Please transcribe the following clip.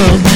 world.